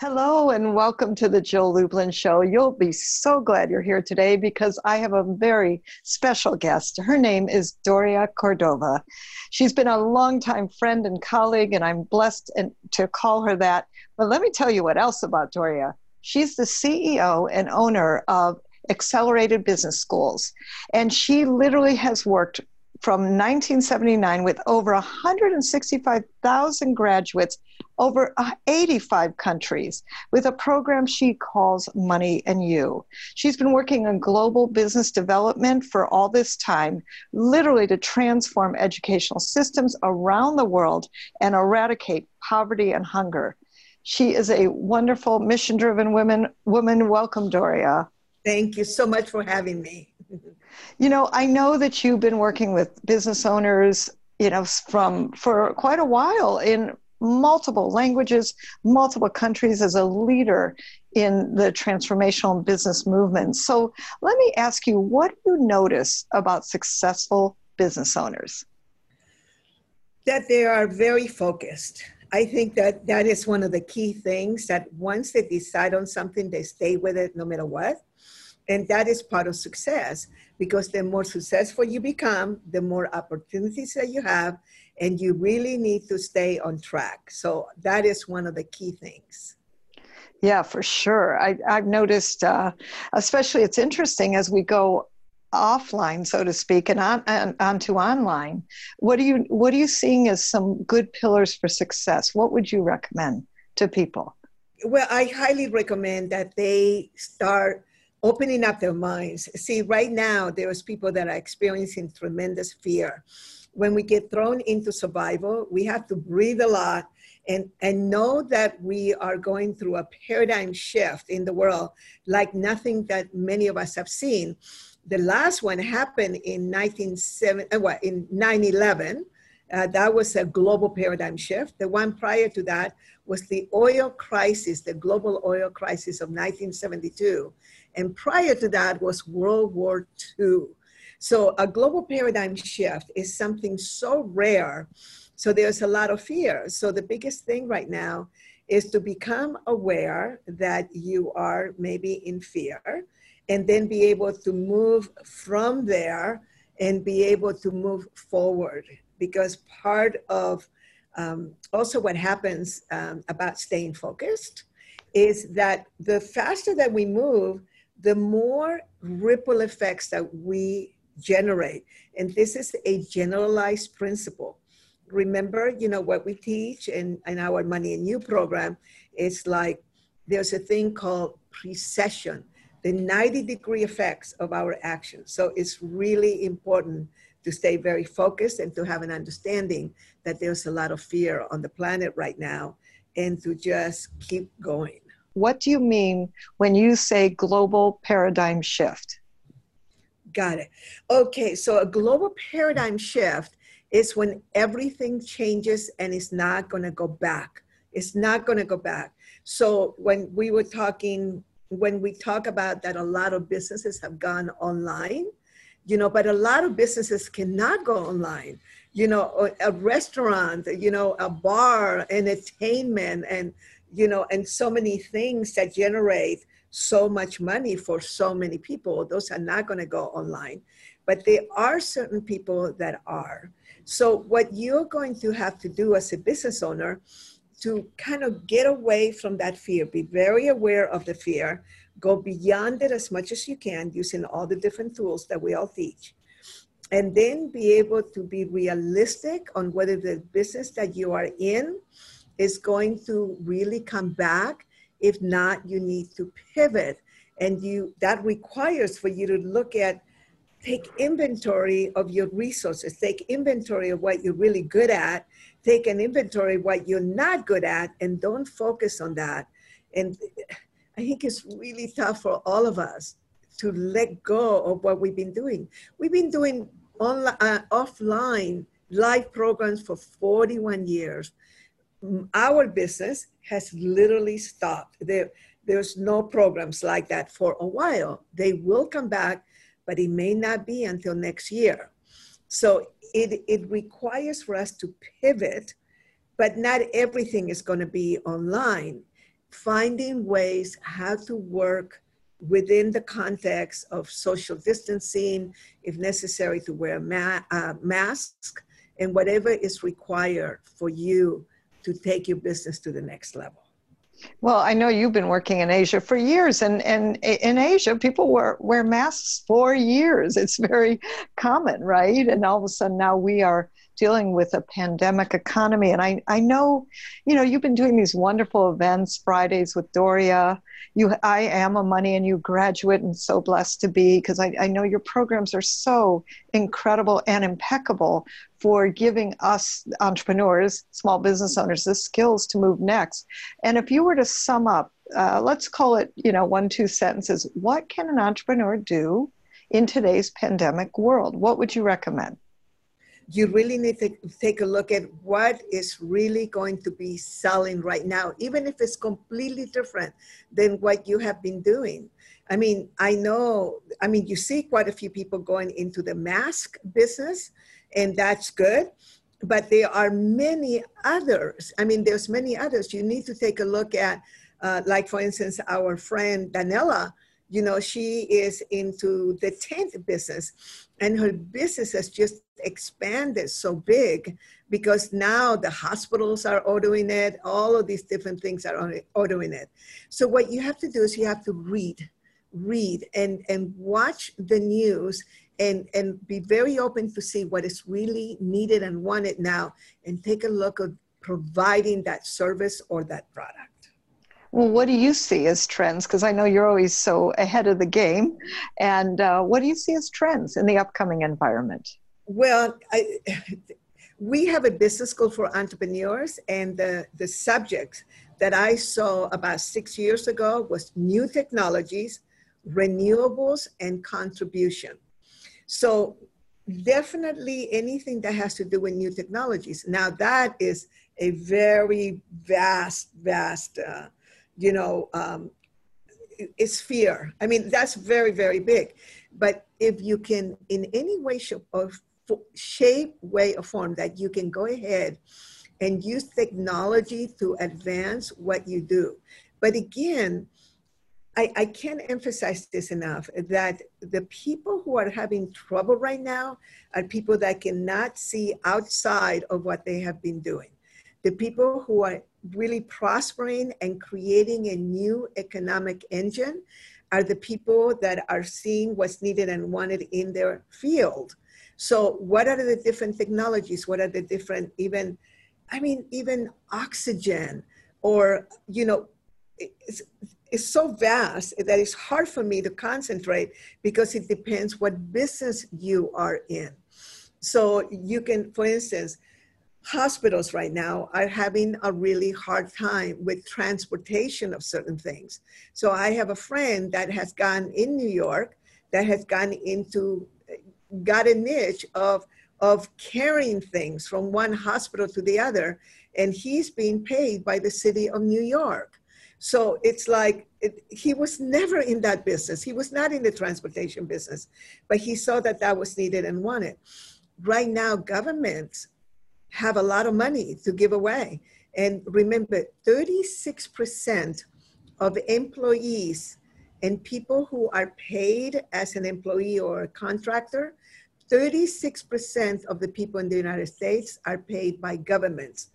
Hello and welcome to the Jill Lublin Show. You'll be so glad you're here today because I have a very special guest. Her name is Doria Cordova. She's been a longtime friend and colleague, and I'm blessed to call her that. But let me tell you what else about Doria. She's the CEO and owner of Excellerated Business Schools, and she literally has worked from 1979 with over 165,000 graduates over uh, 85 countries with a program she calls Money and You. She's been working on global business development for all this time, literally to transform educational systems around the world and eradicate poverty and hunger. She is a wonderful mission driven woman. Woman, welcome, Doria. Thank you so much for having me. You know, I know that you've been working with business owners, you know, from for quite a while in multiple languages, multiple countries as a leader in the transformational business movement. So, let me ask you, what do you notice about successful business owners? That they are very focused. I think that that is one of the key things that once they decide on something, they stay with it no matter what. And that is part of success because the more successful you become, the more opportunities that you have, and you really need to stay on track. So that is one of the key things. Yeah, for sure. I, have noticed, uh, especially it's interesting as we go offline, so to speak, and on, on onto online. What are you What are you seeing as some good pillars for success? What would you recommend to people? Well, I highly recommend that they start opening up their minds. See, right now, there's people that are experiencing tremendous fear. When we get thrown into survival, we have to breathe a lot and, and know that we are going through a paradigm shift in the world like nothing that many of us have seen. The last one happened in 1970, uh, what, in 9-11. Uh, that was a global paradigm shift. The one prior to that was the oil crisis, the global oil crisis of 1972. And prior to that was World War II. So a global paradigm shift is something so rare. So there's a lot of fear. So the biggest thing right now is to become aware that you are maybe in fear and then be able to move from there and be able to move forward because part of um, also what happens um, about staying focused is that the faster that we move the more ripple effects that we generate. And this is a generalized principle. Remember, you know, what we teach in, in our Money and You program is like there's a thing called precession, the 90 degree effects of our actions. So it's really important to stay very focused and to have an understanding that there's a lot of fear on the planet right now and to just keep going. What do you mean when you say global paradigm shift? Got it. Okay, so a global paradigm shift is when everything changes and it's not going to go back. It's not going to go back. So when we were talking, when we talk about that a lot of businesses have gone online, you know, but a lot of businesses cannot go online. You know, a restaurant, you know, a bar, entertainment, and you know, and so many things that generate so much money for so many people. Those are not going to go online, but there are certain people that are. So, what you're going to have to do as a business owner to kind of get away from that fear, be very aware of the fear, go beyond it as much as you can using all the different tools that we all teach, and then be able to be realistic on whether the business that you are in is going to really come back. If not, you need to pivot. And you that requires for you to look at take inventory of your resources, take inventory of what you're really good at, take an inventory of what you're not good at, and don't focus on that. And I think it's really tough for all of us to let go of what we've been doing. We've been doing online, uh, offline live programs for 41 years our business has literally stopped. There, there's no programs like that for a while. They will come back, but it may not be until next year. So it, it requires for us to pivot, but not everything is going to be online. finding ways how to work within the context of social distancing, if necessary, to wear a ma- uh, mask, and whatever is required for you to take your business to the next level. Well, I know you've been working in Asia for years, and, and in Asia, people wear, wear masks for years. It's very common, right? And all of a sudden, now we are dealing with a pandemic economy. And I, I know, you know, you've been doing these wonderful events, Fridays with Doria. You, I am a Money and You graduate and so blessed to be because I, I know your programs are so incredible and impeccable for giving us entrepreneurs, small business owners, the skills to move next. And if you were to sum up, uh, let's call it, you know, one, two sentences, what can an entrepreneur do in today's pandemic world? What would you recommend? You really need to take a look at what is really going to be selling right now, even if it's completely different than what you have been doing. I mean, I know, I mean, you see quite a few people going into the mask business, and that's good. But there are many others. I mean, there's many others. You need to take a look at, uh, like, for instance, our friend Danella, you know, she is into the tent business and her business has just expanded so big because now the hospitals are ordering it all of these different things are ordering it. So what you have to do is you have to read read and and watch the news and and be very open to see what is really needed and wanted now and take a look at providing that service or that product well, what do you see as trends? Because I know you're always so ahead of the game. And uh, what do you see as trends in the upcoming environment? Well, I, we have a business school for entrepreneurs, and the, the subject that I saw about six years ago was new technologies, renewables, and contribution. So, definitely anything that has to do with new technologies. Now, that is a very vast, vast uh, you know, um, is fear. I mean, that's very, very big. But if you can, in any way, shape, way, or form, that you can go ahead and use technology to advance what you do. But again, I, I can't emphasize this enough that the people who are having trouble right now are people that cannot see outside of what they have been doing. The people who are really prospering and creating a new economic engine are the people that are seeing what's needed and wanted in their field. So, what are the different technologies? What are the different, even, I mean, even oxygen, or, you know, it's, it's so vast that it's hard for me to concentrate because it depends what business you are in. So, you can, for instance, hospitals right now are having a really hard time with transportation of certain things. So I have a friend that has gone in New York that has gone into got a niche of of carrying things from one hospital to the other and he's being paid by the city of New York. So it's like it, he was never in that business. He was not in the transportation business, but he saw that that was needed and wanted. Right now, governments have a lot of money to give away. And remember, 36% of employees and people who are paid as an employee or a contractor, 36% of the people in the United States are paid by governments,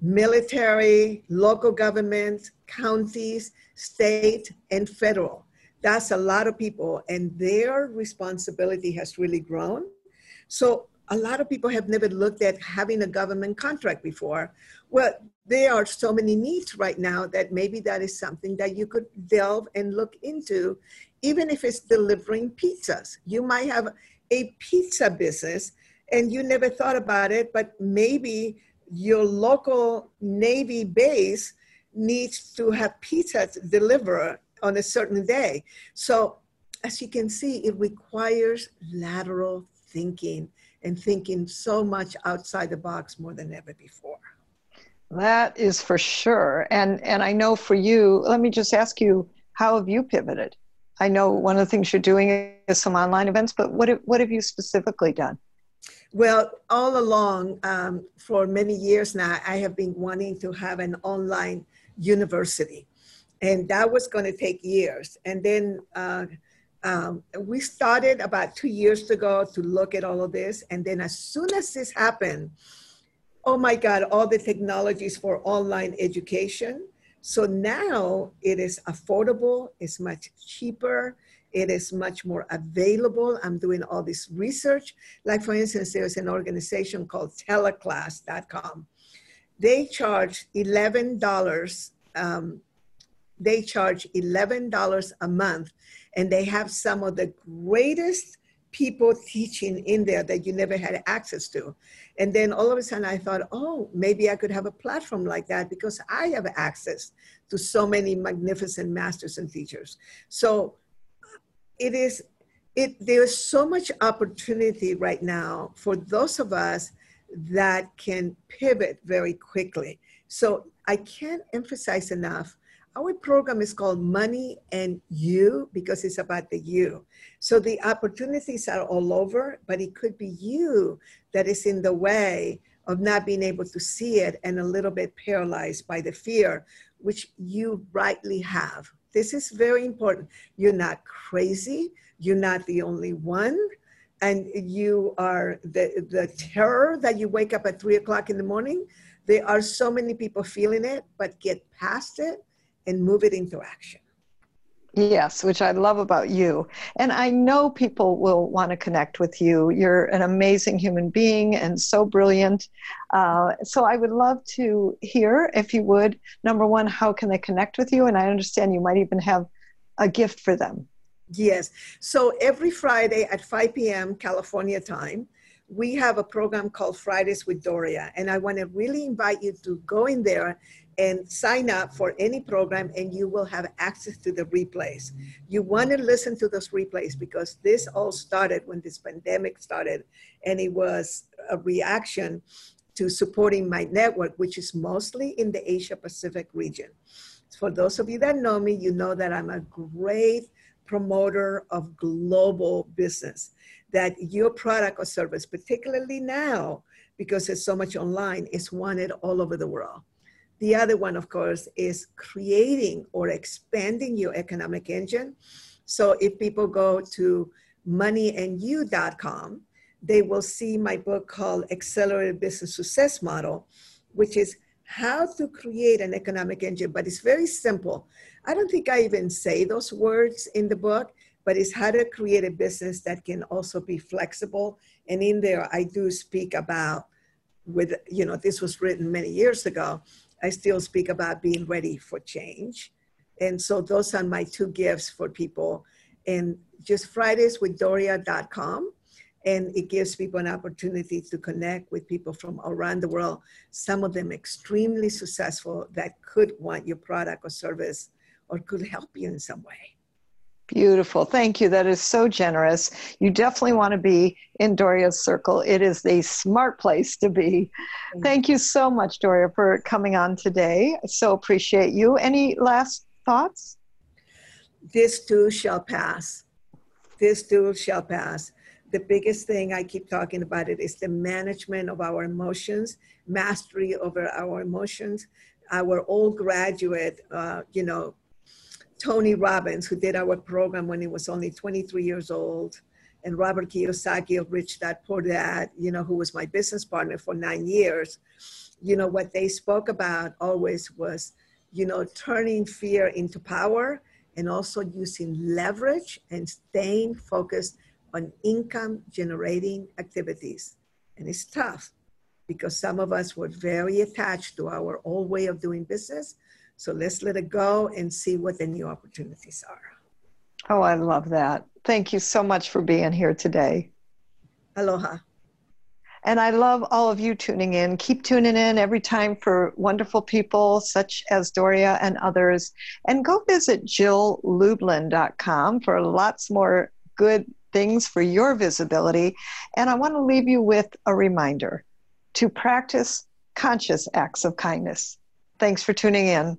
military, local governments, counties, state, and federal. That's a lot of people, and their responsibility has really grown. So a lot of people have never looked at having a government contract before. Well, there are so many needs right now that maybe that is something that you could delve and look into, even if it's delivering pizzas. You might have a pizza business and you never thought about it, but maybe your local Navy base needs to have pizzas delivered on a certain day. So, as you can see, it requires lateral thinking and thinking so much outside the box more than ever before. That is for sure. And and I know for you, let me just ask you, how have you pivoted? I know one of the things you're doing is some online events, but what have, what have you specifically done? Well, all along, um, for many years now, I have been wanting to have an online university. And that was going to take years. And then uh, um, we started about two years ago to look at all of this. And then as soon as this happened, oh my God, all the technologies for online education. So now it is affordable, it's much cheaper, it is much more available. I'm doing all this research. Like, for instance, there's an organization called teleclass.com. They charge $11. Um, they charge $11 a month, and they have some of the greatest people teaching in there that you never had access to. And then all of a sudden I thought, oh, maybe I could have a platform like that because I have access to so many magnificent masters and teachers. So it is it there's so much opportunity right now for those of us that can pivot very quickly so i can't emphasize enough our program is called money and you because it's about the you so the opportunities are all over but it could be you that is in the way of not being able to see it and a little bit paralyzed by the fear which you rightly have this is very important. You're not crazy. You're not the only one. And you are the, the terror that you wake up at three o'clock in the morning. There are so many people feeling it, but get past it and move it into action. Yes, which I love about you. And I know people will want to connect with you. You're an amazing human being and so brilliant. Uh, so I would love to hear, if you would, number one, how can they connect with you? And I understand you might even have a gift for them. Yes. So every Friday at 5 p.m. California time, we have a program called Fridays with Doria. And I want to really invite you to go in there and sign up for any program and you will have access to the replays. You want to listen to those replays because this all started when this pandemic started and it was a reaction to supporting my network, which is mostly in the Asia Pacific region. For those of you that know me, you know that I'm a great promoter of global business, that your product or service, particularly now, because there's so much online, is wanted all over the world. The other one, of course, is creating or expanding your economic engine. So if people go to moneyandyou.com, they will see my book called Excellerated Business Success Model, which is how to create an economic engine, but it's very simple. I don't think I even say those words in the book, but it's how to create a business that can also be flexible. And in there, I do speak about with, you know, this was written many years ago, I still speak about being ready for change. And so those are my two gifts for people. And just Fridays with Doria.com. And it gives people an opportunity to connect with people from around the world, some of them extremely successful that could want your product or service or could help you in some way. Beautiful. Thank you. That is so generous. You definitely want to be in Doria's circle. It is the smart place to be. Thank you so much, Doria, for coming on today. I so appreciate you. Any last thoughts? This too shall pass. This too shall pass. The biggest thing I keep talking about it is the management of our emotions, mastery over our emotions. Our old graduate, uh, you know, Tony Robbins, who did our program when he was only 23 years old, and Robert Kiyosaki of Rich Dad Poor Dad, you know, who was my business partner for nine years, you know, what they spoke about always was, you know, turning fear into power and also using leverage and staying focused on income generating activities. And it's tough because some of us were very attached to our old way of doing business so let's let it go and see what the new opportunities are. Oh, I love that. Thank you so much for being here today. Aloha. And I love all of you tuning in. Keep tuning in every time for wonderful people such as Doria and others. And go visit jilllublin.com for lots more good things for your visibility. And I want to leave you with a reminder to practice conscious acts of kindness. Thanks for tuning in.